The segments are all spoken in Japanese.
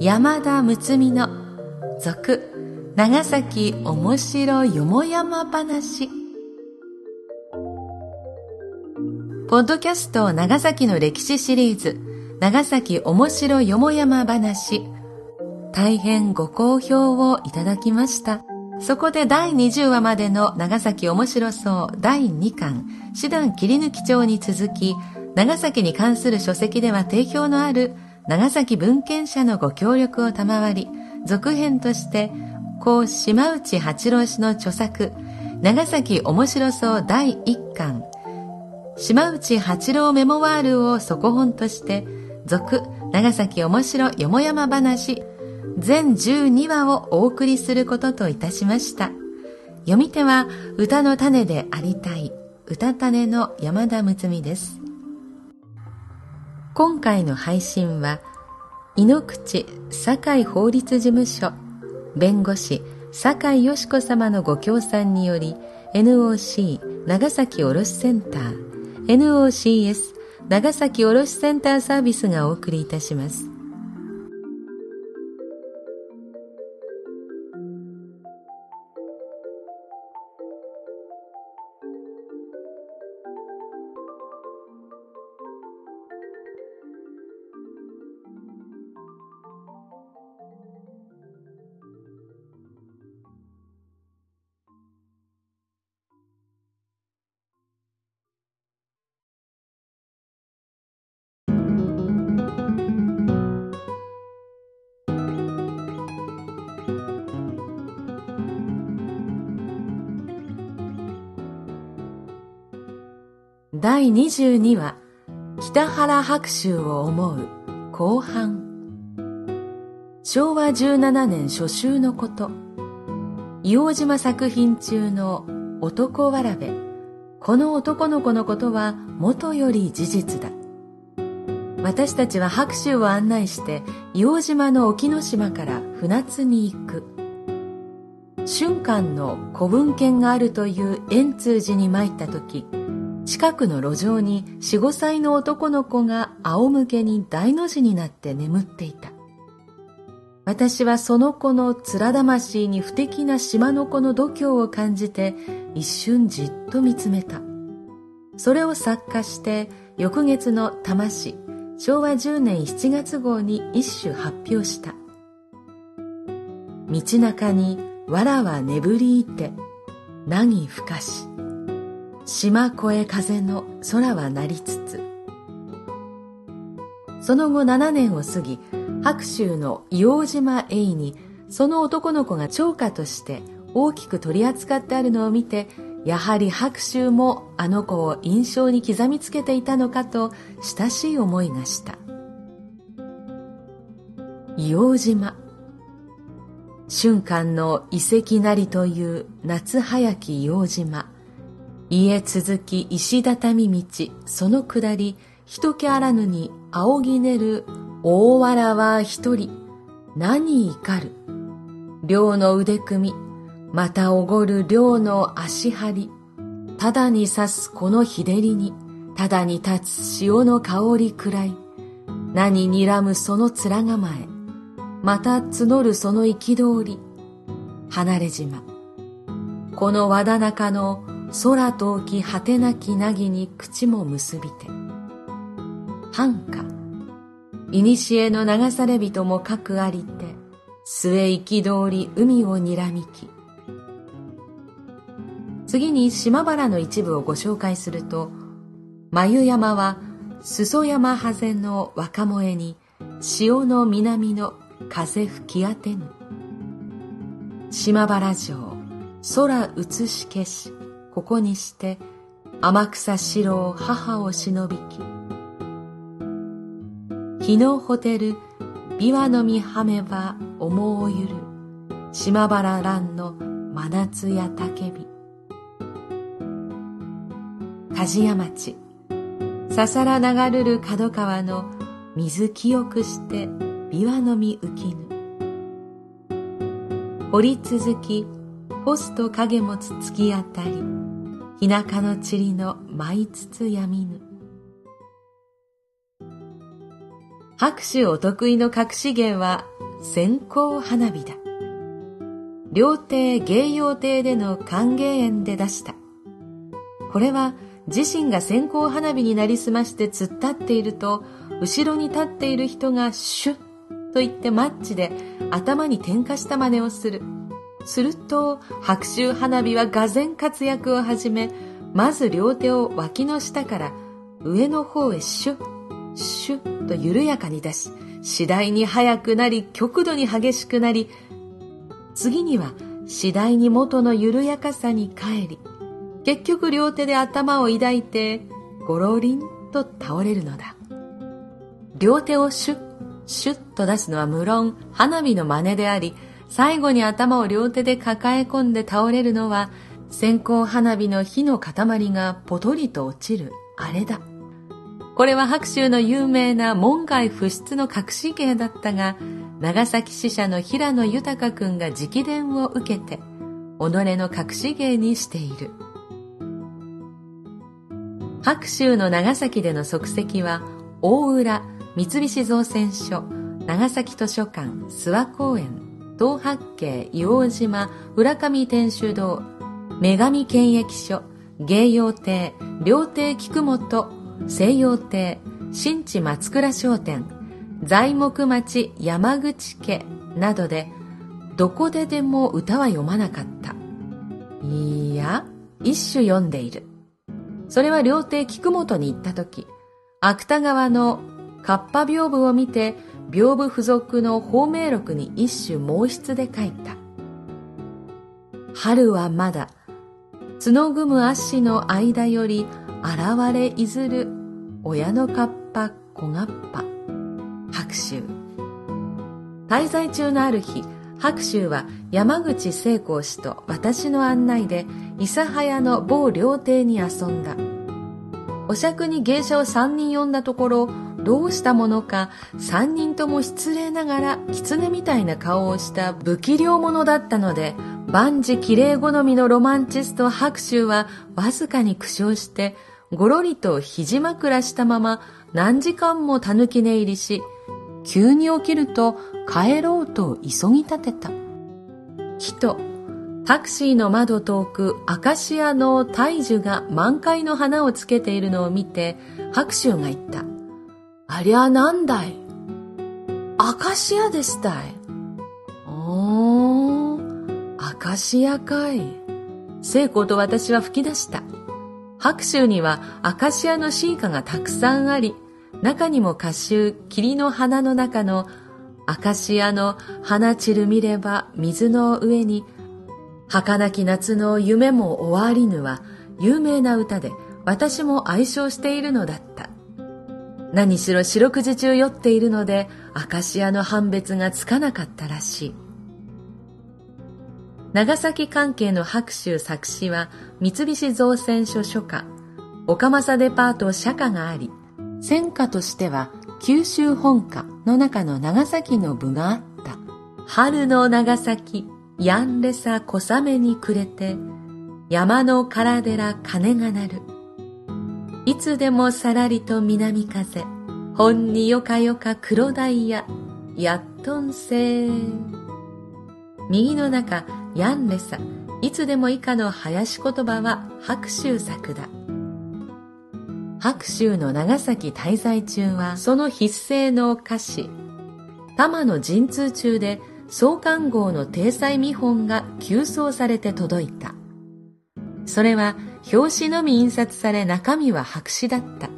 山田睦美の続長崎おもしろよもやま話。ポッドキャスト長崎の歴史シリーズ長崎おもしろよもやま話。大変ご好評をいただきました。そこで第20話までの長崎おもしろそう第2巻師団切り抜き帳に続き長崎に関する書籍では定評のある長崎文献者のご協力を賜り、続編として、高島内八郎氏の著作、長崎面白そう第一巻、島内八郎メモワールを底本として、続長崎面白よもやま話、全12話をお送りすることといたしました。読み手は歌の種でありたい、歌種の山田睦美です。今回の配信は井ノ口堺法律事務所弁護士堺よし子様のご協賛により NOC 長崎卸センター NOCS 長崎卸センターサービスがお送りいたします第22話北原白秋を思う後半。昭和17年初秋のこと。硫黄島作品中の男わらべ。この男の子のことは元より事実だ。私たちは白秋を案内して硫黄島の沖ノ島から船津に行く。春間の古文献があるという円通寺に参った時近くの路上に四五歳の男の子が仰向けに大の字になって眠っていた。私はその子の面魂に不敵な島の子の度胸を感じて一瞬じっと見つめた。それを作家して翌月の魂昭和10年7月号に一種発表した。道中に藁は眠りいて、何ふかし。島越え風の空はなりつつ。その後7年を過ぎ白州の硫黄島栄にその男の子が長歌として大きく取り扱ってあるのを見てやはり白州もあの子を印象に刻みつけていたのかと親しい思いがした。硫黄島。瞬間の遺跡なりという夏早き硫黄島。家続き石畳道、その下り、人気あらぬに仰ぎねる大わらは一人、何怒る？両の腕組み、またおごる両の足張り、ただに刺すこの日照りに、ただに立つ潮の香りくらい、何睨むその面構え、また募るその憤り、離れ島。この和田中の空とき果てなきなぎに口も結びて。繁華。いにしえの流され人もかくありて、末憤り海をにらみき。次に島原の一部をご紹介すると、眉山は裾山ハゼの若萌えに、潮の南の風吹き当てぬ。島原城、空映し消し、ここにして天草四郎母を忍びき日のホテル琵琶の実はめば思うゆる島原蘭の真夏やたけび鍛冶屋町ささら流るる角川の水清くして琵琶の実浮きぬ。掘り続きポスト影持つ突き当たり日中の塵の舞いつつやみぬ。拍手お得意の隠し芸は線香花火だ。料亭芸用亭での歓迎宴で出した。これは自身が線香花火になりすまして突っ立っていると、後ろに立っている人がシュッと言ってマッチで頭に点火した真似をする。すると白秋花火はがぜん活躍を始め、まず両手を脇の下から上の方へシュッ、シュッと緩やかに出し、次第に速くなり極度に激しくなり、次には次第に元の緩やかさに帰り、結局両手で頭を抱いて、ゴロリンと倒れるのだ。両手をシュッ、シュッと出すのは無論花火の真似であり、最後に頭を両手で抱え込んで倒れるのは、線香花火の火の塊がポトリと落ちる、あれだ。これは白州の有名な門外不出の隠し芸だったが、長崎支社の平野豊君が直伝を受けて、己の隠し芸にしている。白州の長崎での足跡は、大浦、三菱造船所、長崎図書館、諏訪公園、東八景、硫黄島、浦上天主堂、女神検疫所、芸用亭、料亭菊本、西洋亭、新地松倉商店、材木町山口家などで、どこででも歌は読まなかった。いや、一首読んでいる。それは料亭菊本に行った時、芥川のカッパ屏風を見て、屏風付属の芳名録に一種毛筆で書いた。春はまだ、角ぐむ足の間より現れいずる親のカッパ小がっぱ。白秋。滞在中のある日、白秋は山口聖光氏と私の案内で諫早の某料亭に遊んだ。お酌に芸者を三人呼んだところ、どうしたものか三人とも失礼ながら狐みたいな顔をした不器量者だったので、万事綺麗好みのロマンチスト白秋はわずかに苦笑して、ごろりと肘枕したまま何時間も狸寝入りし、急に起きると帰ろうと急ぎ立てた。きと、タクシーの窓遠くアカシアの大樹が満開の花をつけているのを見て、白秋が言った。ありゃなんだいアカシアでしたい。おー、アカシアかい。聖子と私は吹き出した。白州にはアカシアのシーカがたくさんあり、中にも歌集、霧の花の中のアカシアの花散る見れば水の上に、儚き夏の夢も終わりぬは有名な歌で私も愛唱しているのだった。何しろ四六時中酔っているので、アカシアの判別がつかなかったらしい。長崎関係の白州作詞は三菱造船所所下、岡政デパート社下があり、戦火としては九州本家の中の長崎の部があった。春の長崎、やんれさ小雨に暮れて、山の唐寺鐘が鳴る。いつでもさらりと南風、ほんによかよか黒ダイヤ、やっとんせ右の中、ヤンレサ、いつでも以下の林言葉は白秋作だ。白秋の長崎滞在中は、その筆声の歌詞、玉の陣痛中で創刊号の体裁見本が急送されて届いた。それは表紙のみ印刷され中身は白紙だった。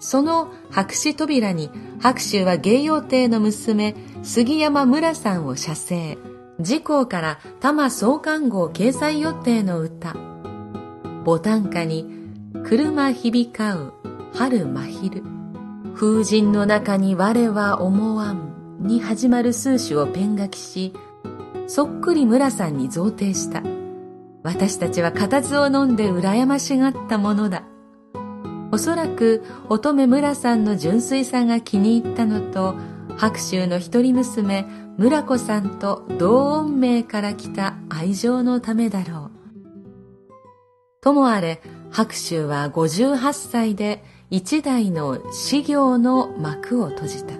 その白紙扉に白秋は芸用亭の娘杉山村さんを写生。自公から多摩創刊号掲載予定の歌。ボタン歌に、車響かう春真昼。風神の中に我は思わんに始まる数詞をペン書きし、そっくり村さんに贈呈した。私たちは固唾を飲んで羨ましがったものだ。おそらく乙女村さんの純粋さが気に入ったのと、白州の一人娘村子さんと同音名から来た愛情のためだろう。ともあれ、白秋は58歳で一代の修行の幕を閉じた。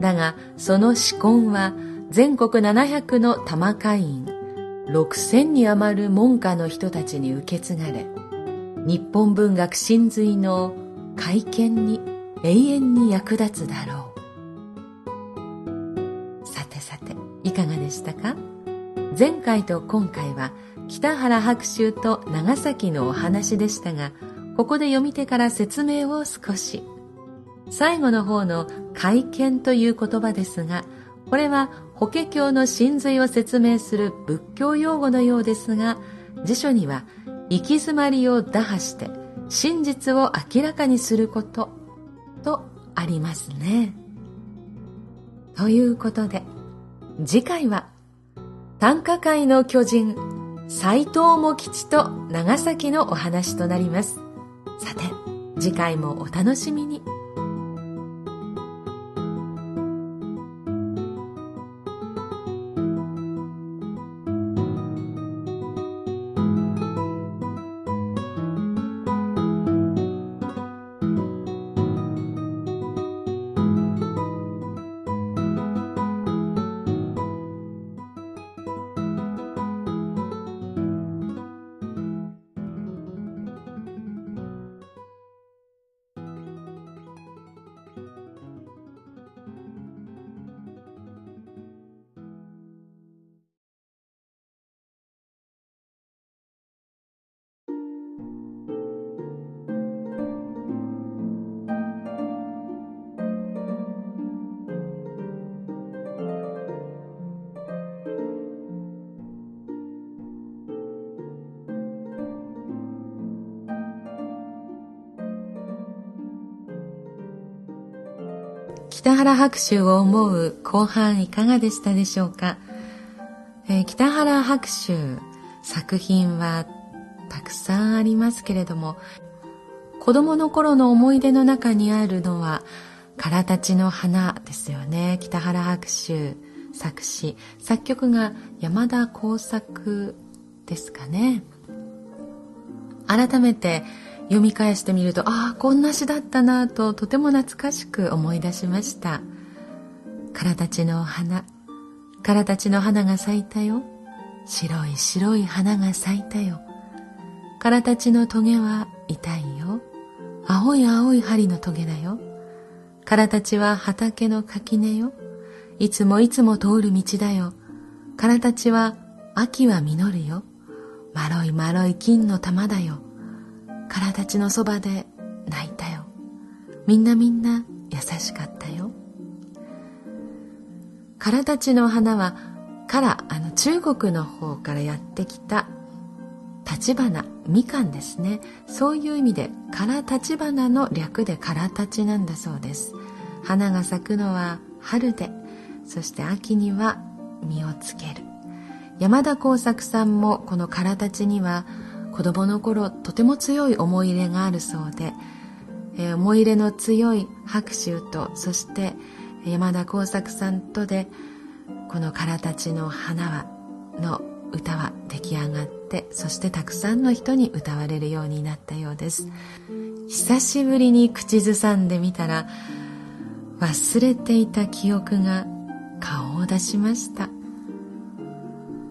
だが、その仕根は全国700の玉会員、6000に余る門下の人たちに受け継がれ、日本文学真髄の会見に永遠に役立つだろう。さてさて、いかがでしたか？前回と今回は北原白秋と長崎のお話でしたが、ここで読み手から説明を少し。最後の方の会見という言葉ですが、これは法華経の真髄を説明する仏教用語のようですが、辞書には行き詰まりを打破して真実を明らかにすることとありますね。ということで、次回は短歌界の巨人、斎藤茂吉と長崎のお話となります。さて、次回もお楽しみに。北原白秋を思う後半いかがでしたでしょうか、えー、北原白秋作品はたくさんありますけれども子供の頃の思い出の中にあるのは「からたちの花」ですよね。北原白秋作詞。作曲が山田耕作ですかね。改めて読み返してみるとああこんな詩だったなととても懐かしく思い出しました。からたちの花からたちの花が咲いたよ。白い白い花が咲いたよ。からたちのトゲは痛いよ。青い青い針のトゲだよ。からたちは畑の垣根よ。いつもいつも通る道だよ。からたちは秋は実るよ。まろいまろい金の玉だよ。からたちのそばで泣いたよ。みんなみんな優しかったよ。からたちの花はからあの中国の方からやってきた立花みかんですね。そういう意味でから立花の略でからたちなんだそうです。花が咲くのは春でそして秋には実をつける。山田耕作さんもこのからたちには子供の頃とても強い思い入れがあるそうで、えー、思い入れの強い白秋とそして山田耕作さんとでこの「からたちの花は」の歌は出来上がってそしてたくさんの人に歌われるようになったようです。久しぶりに口ずさんでみたら忘れていた記憶が顔を出しました。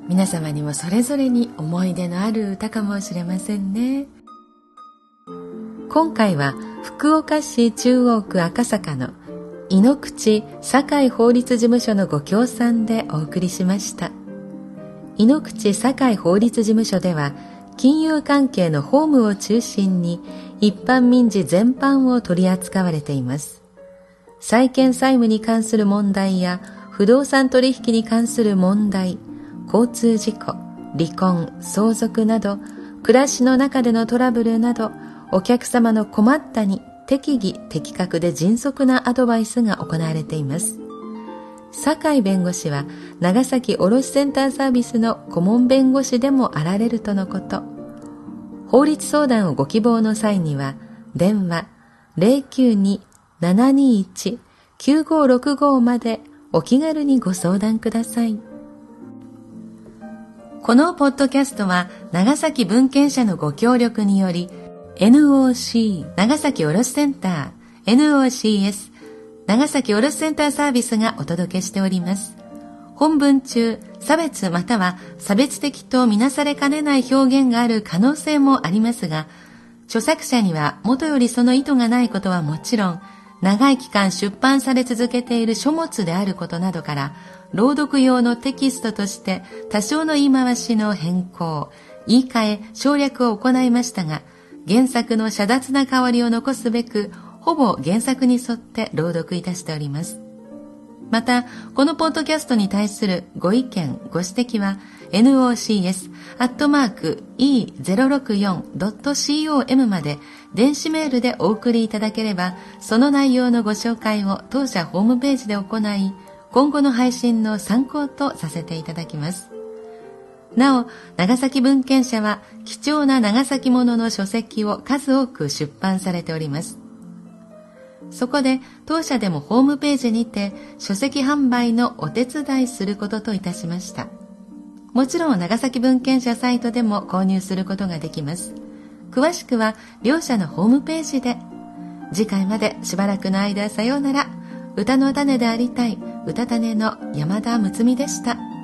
皆様にもそれぞれに思い出のある歌かもしれませんね。今回は福岡市中央区赤坂の井ノ口堺法律事務所のご協賛でお送りしました。井ノ口堺法律事務所では金融関係の法務を中心に一般民事全般を取り扱われています。債権債務に関する問題や不動産取引に関する問題交通事故、離婚、相続など、暮らしの中でのトラブルなど、お客様の困ったに適宜的確で迅速なアドバイスが行われています。酒井弁護士は長崎卸センターサービスの顧問弁護士でもあられるとのこと。法律相談をご希望の際には、電話092-721-9565までお気軽にご相談ください。このポッドキャストは長崎文献社のご協力により NOC 長崎卸センター NOCS 長崎卸センターサービスがお届けしております。本文中、差別または差別的とみなされかねない表現がある可能性もありますが、著作者には元よりその意図がないことはもちろん、長い期間出版され続けている書物であることなどから、朗読用のテキストとして多少の言い回しの変更、言い換え、省略を行いましたが、原作の遮奪な香りを残すべく、ほぼ原作に沿って朗読いたしております。また、このポッドキャストに対するご意見、ご指摘は、nocs.e064.com まで電子メールでお送りいただければ、その内容のご紹介を当社ホームページで行い、今後の配信の参考とさせていただきます。なお、長崎文献社は貴重な長崎ものの書籍を数多く出版されております。そこで当社でもホームページにて書籍販売のお手伝いすることといたしました。もちろん長崎文献社サイトでも購入することができます。詳しくは両社のホームページで。次回までしばらくの間さようなら。歌の種でありたい歌種の山田睦美でした。